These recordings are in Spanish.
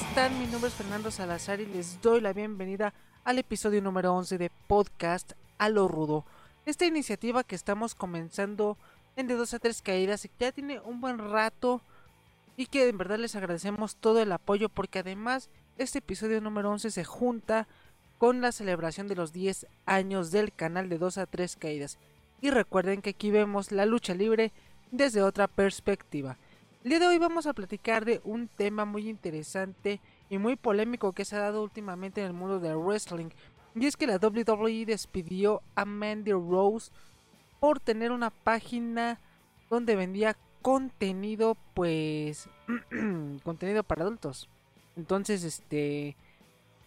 están? Mi nombre es Fernando Salazar y les doy la bienvenida al episodio número 11 de Podcast a lo Rudo. Esta iniciativa que estamos comenzando en de 2 a 3 caídas y ya tiene un buen rato y que en verdad les agradecemos todo el apoyo porque además este episodio número 11 se junta con la celebración de los 10 años del canal de 2 a 3 caídas. Y recuerden que aquí vemos la lucha libre desde otra perspectiva. El día de hoy vamos a platicar de un tema muy interesante y muy polémico que se ha dado últimamente en el mundo del wrestling. Y es que la WWE despidió a Mandy Rose por tener una página donde vendía contenido, pues, contenido para adultos. Entonces, este,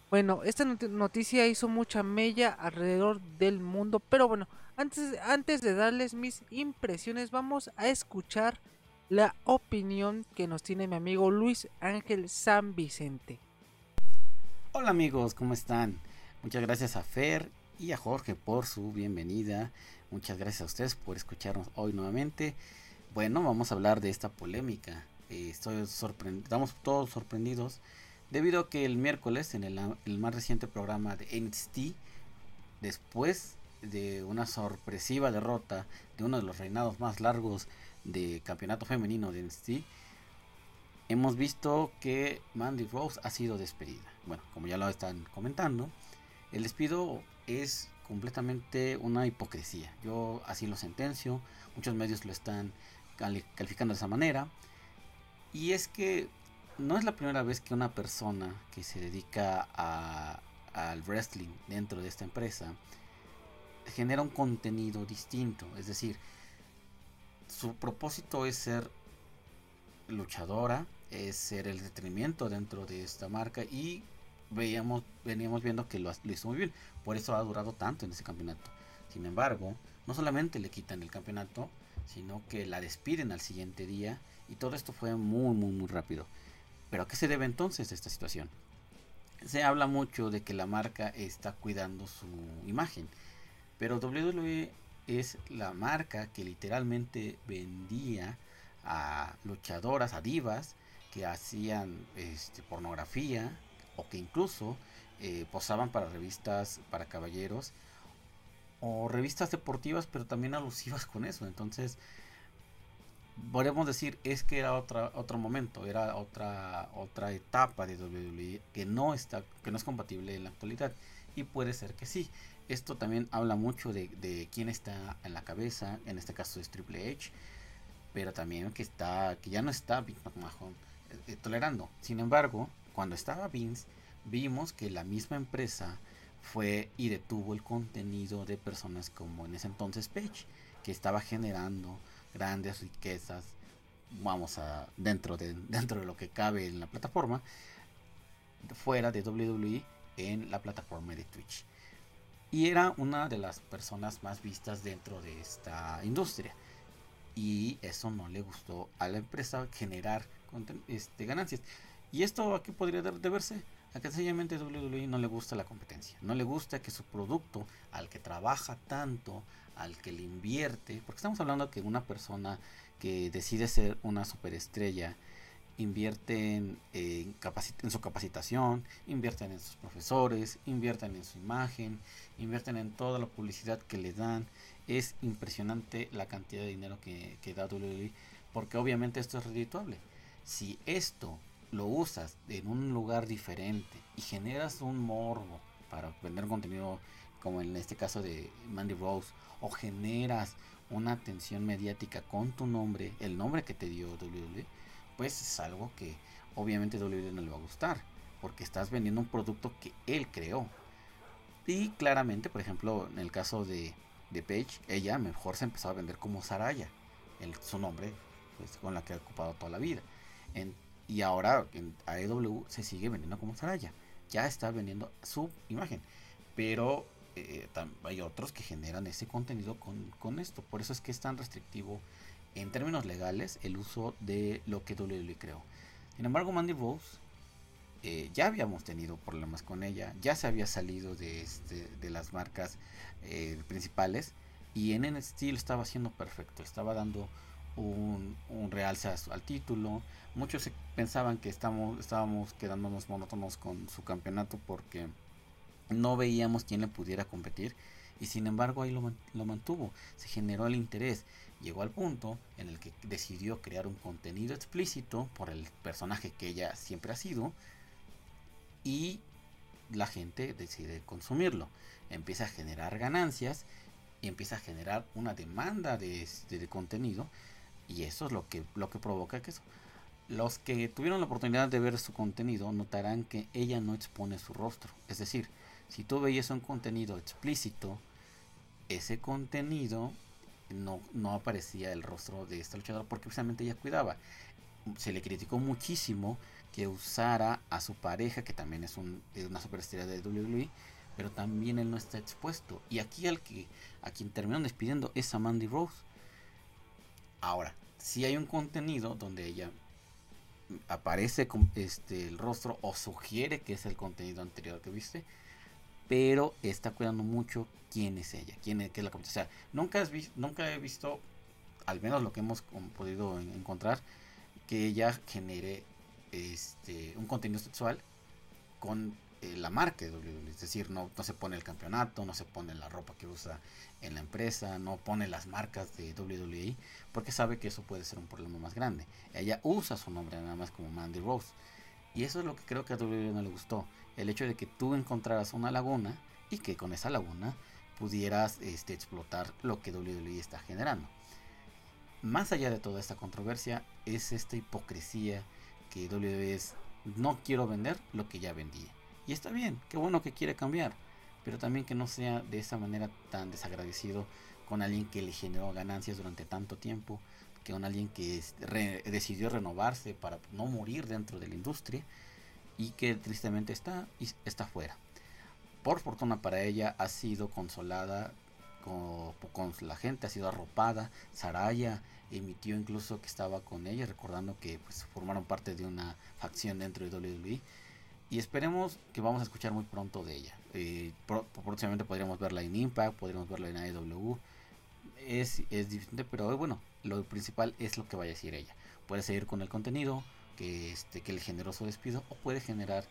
bueno, esta noticia hizo mucha mella alrededor del mundo, pero bueno, antes, antes de darles mis impresiones, vamos a escuchar la opinión que nos tiene mi amigo Luis Ángel San Vicente. Hola amigos, ¿cómo están? Muchas gracias a Fer y a Jorge por su bienvenida. Muchas gracias a ustedes por escucharnos hoy nuevamente. Bueno, vamos a hablar de esta polémica. Eh, estoy sorprendido, estamos todos sorprendidos debido a que el miércoles en el, el más reciente programa de NXT, después de una sorpresiva derrota de uno de los reinados más largos de campeonato femenino de NXT, hemos visto que Mandy Rose ha sido despedida. Bueno, como ya lo están comentando, el despido es completamente una hipocresía. Yo así lo sentencio, muchos medios lo están calificando de esa manera. Y es que no es la primera vez que una persona que se dedica al wrestling dentro de esta empresa genera un contenido distinto. Es decir, su propósito es ser luchadora, es ser el detenimiento dentro de esta marca y veíamos, veníamos viendo que lo, hizo muy bien. Por eso ha durado tanto en ese campeonato. Sin embargo, no solamente le quitan el campeonato, sino que la despiden al siguiente día y todo esto fue muy, muy, muy rápido. Pero ¿a qué se debe entonces esta situación? Se habla mucho de que la marca está cuidando su imagen, pero WWE es la marca que literalmente vendía a luchadoras, a divas que hacían este, pornografía o que incluso eh, posaban para revistas para caballeros o revistas deportivas pero también alusivas con eso. Entonces podemos decir es que era otro momento era otra otra etapa de WWE que no está que no es compatible en la actualidad y puede ser que sí esto también habla mucho de, quién está en la cabeza, en este caso es Triple H, pero también que está que ya no está Vince McMahon eh, tolerando. Sin embargo, cuando estaba Vince, vimos que la misma empresa fue y detuvo el contenido de personas como en ese entonces Page, que estaba generando grandes riquezas, vamos a dentro de dentro de lo que cabe en la plataforma, fuera de WWE en la plataforma de Twitch y era una de las personas más vistas dentro de esta industria. Y eso no le gustó a la empresa generar este, ganancias. ¿Y esto a qué podría deberse? A que sencillamente WWE no le gusta la competencia. No le gusta que su producto, al que trabaja tanto, al que le invierte, porque estamos hablando que una persona que decide ser una superestrella, invierten en, en, su capacitación, invierten en sus profesores, invierten en su imagen, invierten en toda la publicidad que le dan. Es impresionante la cantidad de dinero que, da WWE, porque obviamente esto es redituable. Si esto lo usas en un lugar diferente y generas un morbo para vender contenido como en este caso de Mandy Rose o generas una atención mediática con tu nombre, el nombre que te dio WWE, pues es algo que obviamente WWE no le va a gustar, porque estás vendiendo un producto que él creó. Y claramente, por ejemplo, en el caso de, de Paige, ella mejor se empezó a vender como Saraya, el, su nombre pues, con la que ha ocupado toda la vida. y ahora en AEW se sigue vendiendo como Saraya, ya está vendiendo su imagen, pero eh, hay otros que generan ese contenido con, con esto, por eso es que es tan restrictivo en términos legales el uso de lo que WWE creó. Sin embargo, Mandy Rose eh, ya habíamos tenido problemas con ella, ya se había salido de, este, de las marcas eh, principales y en NXT lo estaba haciendo perfecto, estaba dando un, un realce al título. Muchos pensaban que estamos, estábamos quedándonos monótonos con su campeonato porque no veíamos quién le pudiera competir y sin embargo ahí lo, lo, mantuvo, se generó el interés, llegó al punto en el que decidió crear un contenido explícito por el personaje que ella siempre ha sido y la gente decide consumirlo, empieza a generar ganancias y empieza a generar una demanda de, de, contenido y eso es lo que, lo que provoca que eso. Los que tuvieron la oportunidad de ver su contenido notarán que ella no expone su rostro. Es decir, si tú veías un contenido explícito, ese contenido no, no aparecía el rostro de esta luchadora porque precisamente ella cuidaba. Se le criticó muchísimo que usara a su pareja, que también es, un, una superestrella de WWE, pero también él no está expuesto. Y aquí al que a quien despidiendo es a Mandy Rose. Ahora, si hay un contenido donde ella aparece con este el rostro o sugiere que es el contenido anterior que viste, pero está cuidando mucho quién es ella, quién es, qué es la O sea, nunca, has nunca he visto, al menos lo que hemos podido encontrar, que ella genere este, un contenido sexual con eh, la marca de WWE. Es decir, no, no se pone el campeonato, no se pone la ropa que usa en la empresa, no pone las marcas de WWE, porque sabe que eso puede ser un problema más grande. Ella usa su nombre nada más como Mandy Rose. Y eso es lo que creo que a WWE no le gustó. El hecho de que tú encontraras una laguna y que con esa laguna pudieras este, explotar lo que WWE está generando. Más allá de toda esta controversia es esta hipocresía que WWE es no quiero vender lo que ya vendí. Y está bien, qué bueno que quiere cambiar, pero también que no sea de esa manera tan desagradecido con alguien que le generó ganancias durante tanto tiempo, que con alguien que decidió renovarse para no morir dentro de la industria y que tristemente está, y está fuera. Por fortuna para ella ha sido consolada con, la gente, ha sido arropada. Saraya emitió incluso que estaba con ella, recordando que pues, formaron parte de una facción dentro de WWE. Y esperemos que vamos a escuchar muy pronto de ella. Eh, próximamente podríamos verla en Impact, podríamos verla en AEW. Es, es diferente, pero bueno, lo principal es lo que vaya a decir ella. Puede seguir con el contenido que, este, que le generó su despido o puede generar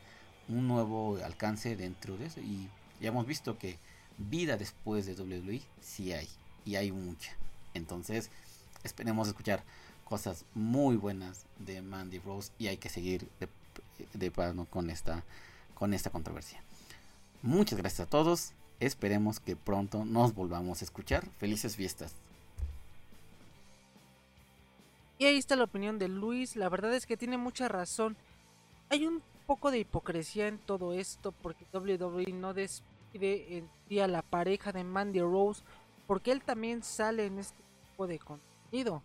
un nuevo alcance dentro de eso. Y ya hemos visto que vida después de WWE sí hay, y hay mucha. Entonces, esperemos escuchar cosas muy buenas de Mandy Rose y hay que seguir de, de con esta, con esta controversia. Muchas gracias a todos. Esperemos que pronto nos volvamos a escuchar. Felices fiestas. Y ahí está la opinión de Luis. La verdad es que tiene mucha razón. Hay un poco de hipocresía en todo esto porque WWE no despide en sí a la pareja de Mandy Rose porque él también sale en este tipo de contenido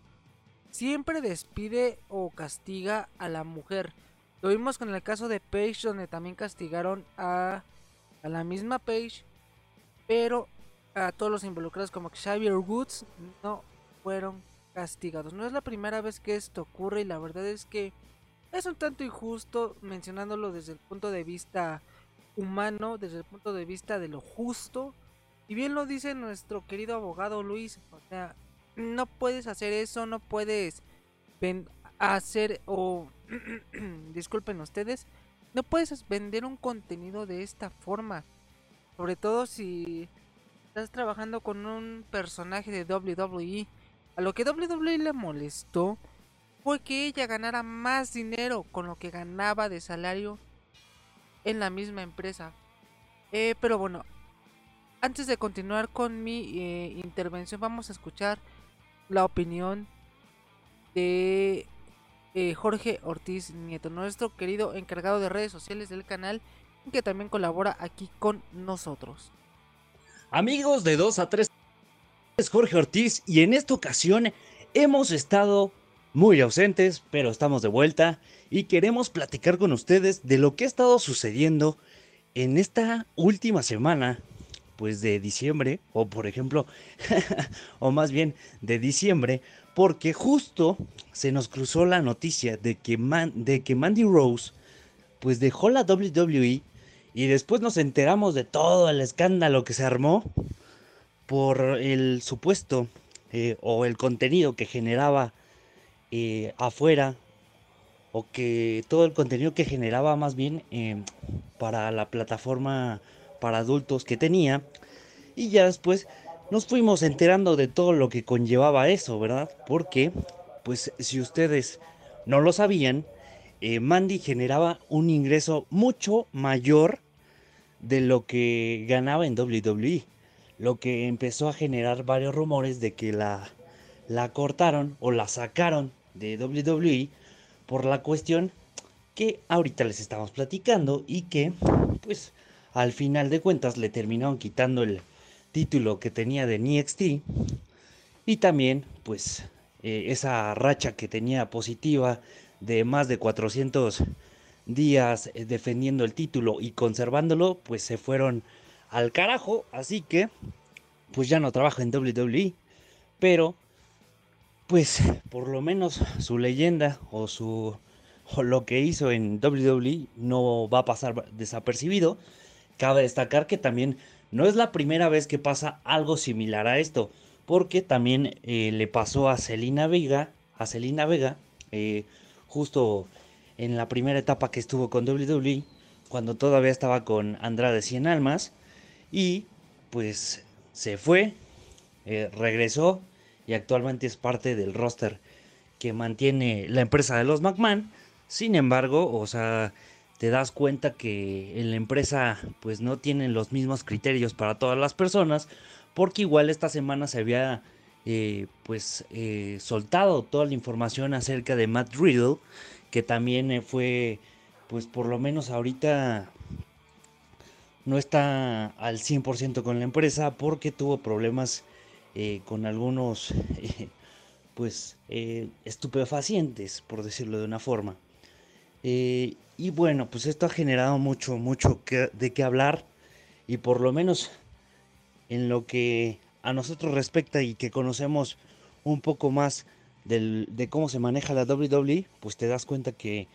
Siempre despide o castiga a la mujer. Lo vimos con el caso de Paige, donde también castigaron a, a la misma Paige, pero a todos los involucrados, como Xavier Woods, no fueron castigados. No es la primera vez que esto ocurre y la verdad es que es un tanto injusto mencionándolo desde el punto de vista humano, desde el punto de vista de lo justo. Y bien lo dice nuestro querido abogado Luis, o sea, no puedes hacer eso, no puedes hacer o disculpen ustedes, no puedes vender un contenido de esta forma. Sobre todo si estás trabajando con un personaje de WWE. A lo que WWE le molestó fue que ella ganara más dinero con lo que ganaba de salario en la misma empresa. Eh, pero bueno, antes de continuar con mi eh, intervención, vamos a escuchar la opinión de eh, Jorge Ortiz Nieto, nuestro querido encargado de redes sociales del canal, que también colabora aquí con nosotros. Amigos de 2 a 3, es Jorge Ortiz y en esta ocasión hemos estado muy ausentes, pero estamos de vuelta y queremos platicar con ustedes de lo que ha estado sucediendo en esta última semana pues de diciembre, o por ejemplo, o más bien de diciembre, porque justo se nos cruzó la noticia de que, de que Mandy Rose pues dejó la WWE y después nos enteramos de todo el escándalo que se armó por el supuesto eh, o el contenido que generaba eh, afuera o que todo el contenido que generaba más bien em, para la plataforma para adultos que tenía y ya después nos fuimos enterando de todo lo que conllevaba eso, ¿verdad? Porque, pues si ustedes no lo sabían, eh, Mandy generaba un ingreso mucho mayor de lo que ganaba en WWE, lo que empezó a generar varios rumores de que la, la cortaron o la sacaron de WWE por la cuestión que ahorita les estamos platicando y que pues al final de cuentas le terminaron quitando el título que tenía de NXT y también pues eh, esa racha que tenía positiva de más de 400 días eh, defendiendo el título y conservándolo pues se fueron al carajo así que pues ya no trabaja en WWE pero pues por lo menos su leyenda o su lo que hizo en WWE no va a pasar desapercibido. Cabe destacar que también no es la primera vez que pasa algo similar a esto, porque también eh, le pasó a Celina Vega, a Celina Vega, eh, justo en la primera etapa que estuvo con WWE, cuando todavía estaba con Andrade Cien Almas, y pues se fue, eh, regresó y actualmente es parte del roster que mantiene la empresa de los McMahon. Sin embargo, o sea, te das cuenta que en la empresa pues no tienen los mismos criterios para todas las personas, porque igual esta semana se había eh, pues eh, soltado toda la información acerca de Matt Riddle, que también fue pues por lo menos ahorita no está al 100% con la empresa porque tuvo problemas eh, con algunos eh, pues eh, estupefacientes, por decirlo de una forma. y bueno, pues esto ha generado mucho, mucho de qué hablar y por lo menos en lo que a nosotros respecta y que conocemos un poco más de cómo se maneja la WWE, pues te das cuenta que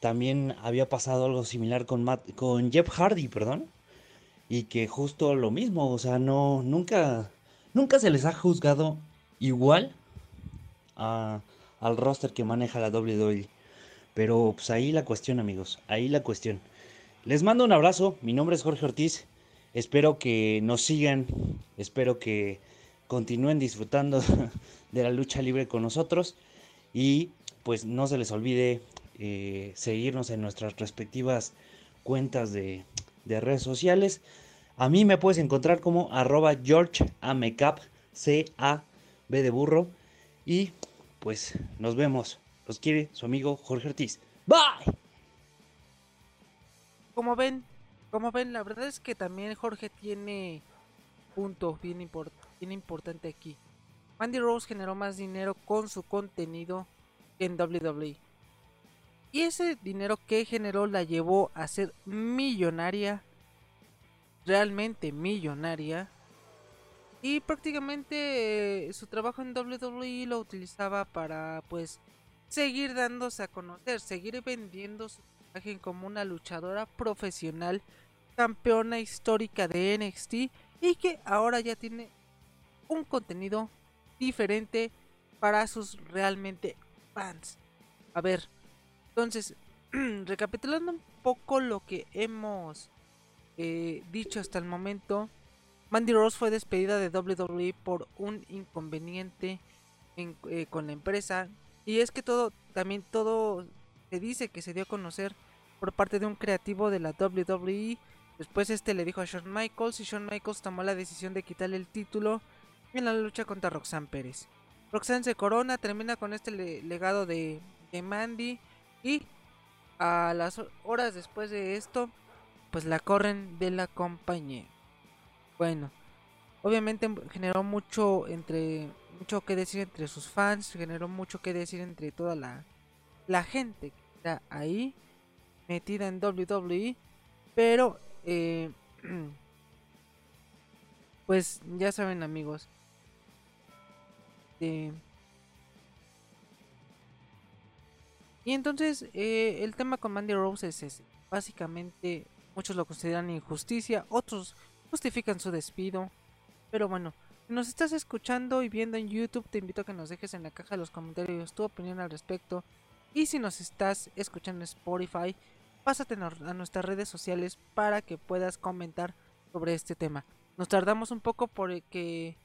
también había pasado algo similar con, con Jeff Hardy, perdón, y que justo lo mismo, o sea, no, nunca Nunca se les ha juzgado igual al roster que maneja la WWE. Pero pues ahí la cuestión, amigos. Ahí la cuestión. Les mando un abrazo. Mi nombre es Jorge Ortiz. Espero que nos sigan. Espero que continúen disfrutando de la lucha libre con nosotros. Y pues no se les olvide eh, seguirnos en nuestras respectivas cuentas de, de redes sociales. A mí me puedes encontrar como arroba George C-A-B de burro. Y pues nos vemos. Los quiere su amigo Jorge Ortiz. Bye. Como ven, como ven, la verdad es que también Jorge tiene punto bien, bien importante aquí. Mandy Rose generó más dinero con su contenido en WWE. Y ese dinero que generó la llevó a ser millonaria realmente millonaria. Y prácticamente eh, su trabajo en WWE lo utilizaba para pues seguir dándose a conocer, seguir vendiendo su imagen como una luchadora profesional, campeona histórica de NXT y que ahora ya tiene un contenido diferente para sus realmente fans. A ver, entonces, recapitulando un poco lo que hemos eh, dicho hasta el momento, Mandy Rose fue despedida de WWE por un inconveniente eh, con la empresa. Y es que todo, también todo se dice que se dio a conocer por parte de un creativo de la WWE. Después este le dijo a Shawn Michaels y Shawn Michaels tomó la decisión de quitarle el título en la lucha contra Roxanne Pérez. Roxanne se corona, termina con este legado de, de Mandy y a las horas después de esto pues la corren de la compañía. Bueno, obviamente generó mucho entre mucho que decir entre sus fans, generó mucho que decir entre toda la la gente que está ahí metida en WWE, pero eh, pues ya saben amigos. Y entonces eh, el tema con Mandy Rose es ese. Básicamente Muchos lo consideran injusticia, otros justifican su despido. Pero bueno, Si nos estás escuchando y viendo en YouTube, te invito a que nos dejes en la caja de los comentarios tu opinión al respecto. Y si nos estás escuchando en Spotify, pásate a nuestras redes sociales para que puedas comentar sobre este tema. Nos tardamos un poco porque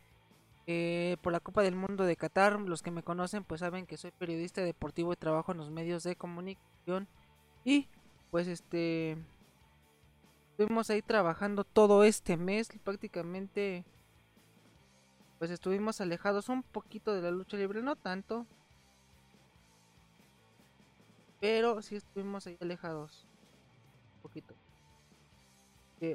eh, por la Copa del Mundo de Qatar, los que me conocen pues saben que soy periodista deportivo y trabajo en los medios de comunicación. Y pues este estuvimos ahí trabajando todo este mes prácticamente pues estuvimos alejados un poquito de la lucha libre, no tanto, pero sí estuvimos ahí alejados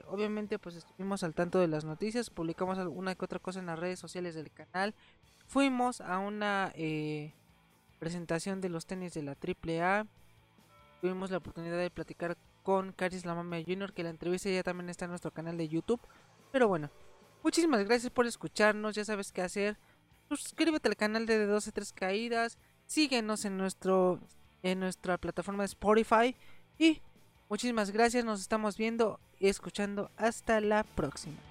obviamente pues estuvimos al tanto de las noticias, publicamos alguna que otra cosa en las redes sociales del canal. Fuimos a una eh, presentación de los tenis de la AAA. Tuvimos la oportunidad de platicar con Caris Lamame Jr. que la entrevista ya también está en nuestro canal de YouTube. Pero bueno, muchísimas gracias por escucharnos, ya sabes qué hacer. Suscríbete al canal de 12 3 Caídas. Síguenos en nuestro en nuestra plataforma de Spotify y Muchísimas gracias, nos estamos viendo y escuchando. Hasta la próxima.